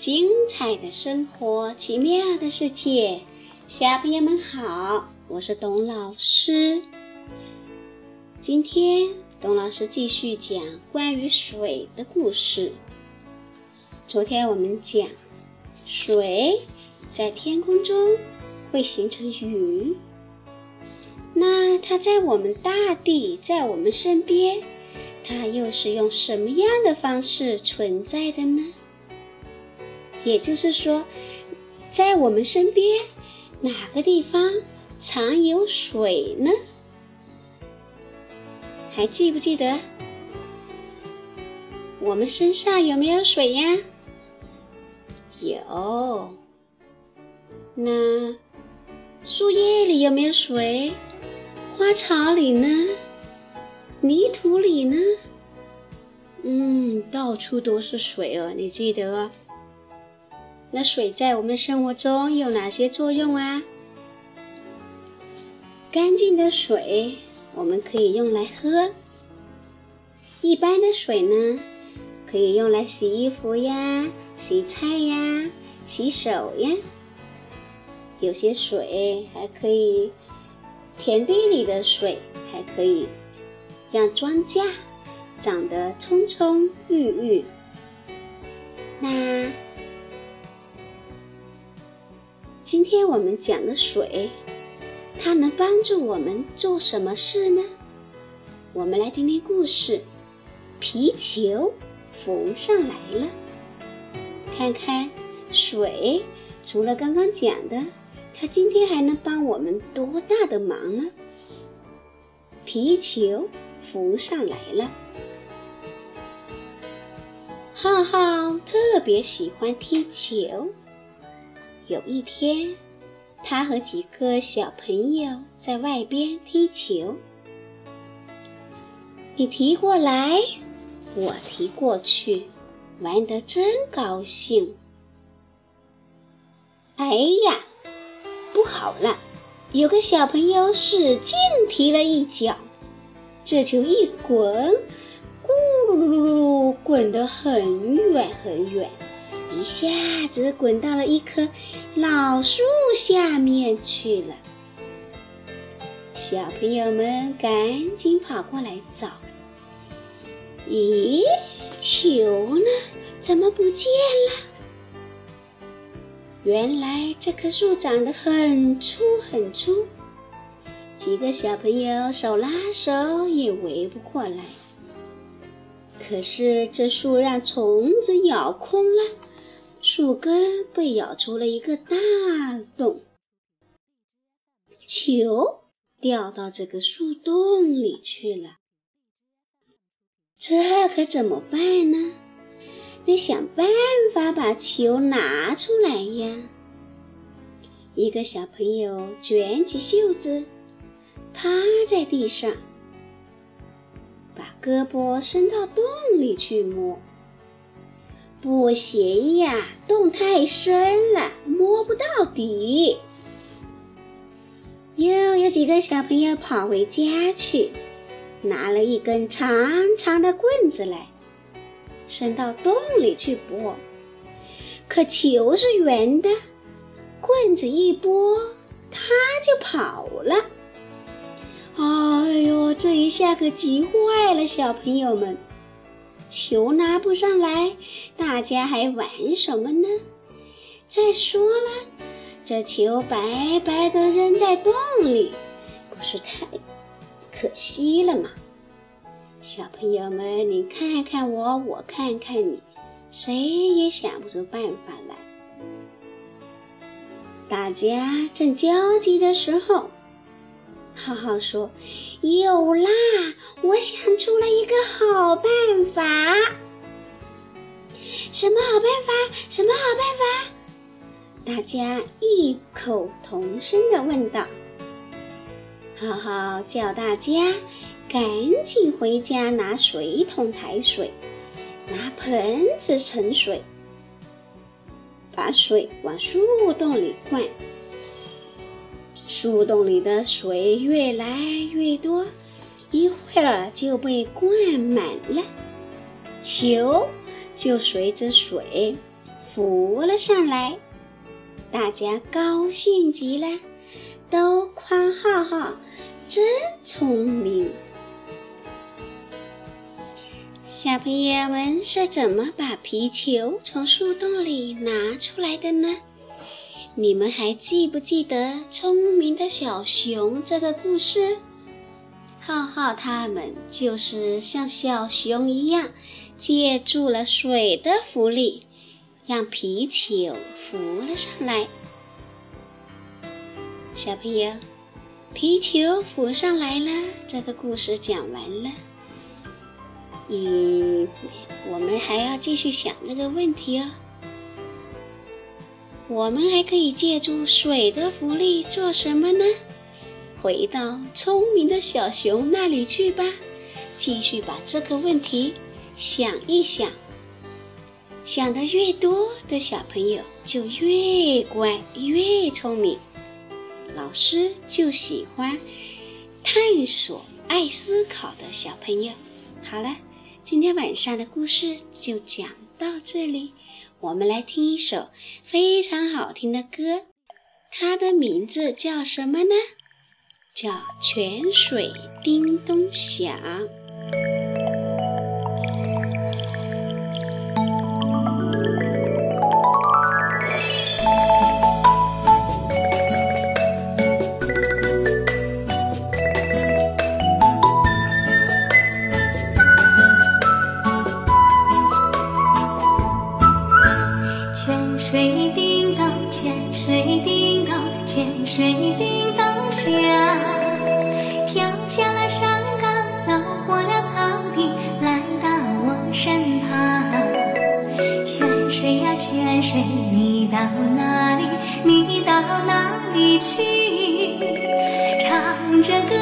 精彩的生活，奇妙的世界，小朋友们好，我是董老师。今天董老师继续讲关于水的故事。昨天我们讲，水在天空中会形成云，那它在我们大地，在我们身边，它又是用什么样的方式存在的呢？也就是说，在我们身边哪个地方常有水呢？还记不记得我们身上有没有水呀？有。那树叶里有没有水？花草里呢？泥土里呢？嗯，到处都是水哦，你记得。那水在我们生活中有哪些作用啊？干净的水我们可以用来喝，一般的水呢，可以用来洗衣服呀、洗菜呀、洗手呀。有些水还可以，田地里的水还可以让庄稼长得葱葱郁郁。那。今天我们讲的水，它能帮助我们做什么事呢？我们来听听故事。皮球浮上来了，看看水，除了刚刚讲的，它今天还能帮我们多大的忙呢？皮球浮上来了，浩浩特别喜欢踢球。有一天，他和几个小朋友在外边踢球。你踢过来，我踢过去，玩得真高兴。哎呀，不好了！有个小朋友使劲踢了一脚，这球一滚，咕噜噜噜噜，滚得很远很远。一下子滚到了一棵老树下面去了。小朋友们赶紧跑过来找。咦，球呢？怎么不见了？原来这棵树长得很粗很粗，几个小朋友手拉手也围不过来。可是这树让虫子咬空了。树根被咬出了一个大洞，球掉到这个树洞里去了。这可怎么办呢？得想办法把球拿出来呀！一个小朋友卷起袖子，趴在地上，把胳膊伸到洞里去摸。不行呀，洞太深了，摸不到底。又有几个小朋友跑回家去，拿了一根长长的棍子来，伸到洞里去拨。可球是圆的，棍子一拨，它就跑了。哎呦，这一下可急坏了小朋友们。球拿不上来，大家还玩什么呢？再说了，这球白白的扔在洞里，不是太可惜了吗？小朋友们，你看看我，我看看你，谁也想不出办法来。大家正焦急的时候。浩浩说：“有啦，我想出了一个好办法。什么好办法？什么好办法？”大家异口同声地问道。浩浩叫大家赶紧回家拿水桶抬水，拿盆子盛水，把水往树洞里灌。树洞里的水越来越多，一会儿就被灌满了，球就随着水浮了上来。大家高兴极了，都夸浩浩真聪明。小朋友们是怎么把皮球从树洞里拿出来的呢？你们还记不记得聪明的小熊这个故事？浩浩他们就是像小熊一样，借助了水的浮力，让皮球浮了上来。小朋友，皮球浮上来了，这个故事讲完了。嗯，我们还要继续想这个问题哦。我们还可以借助水的浮力做什么呢？回到聪明的小熊那里去吧，继续把这个问题想一想。想的越多的小朋友就越乖、越聪明。老师就喜欢探索、爱思考的小朋友。好了。今天晚上的故事就讲到这里，我们来听一首非常好听的歌，它的名字叫什么呢？叫《泉水叮咚响》。水叮当响，跳下了山岗，走过了草地，来到我身旁。泉水呀泉水，你到哪里？你到哪里去？唱着歌，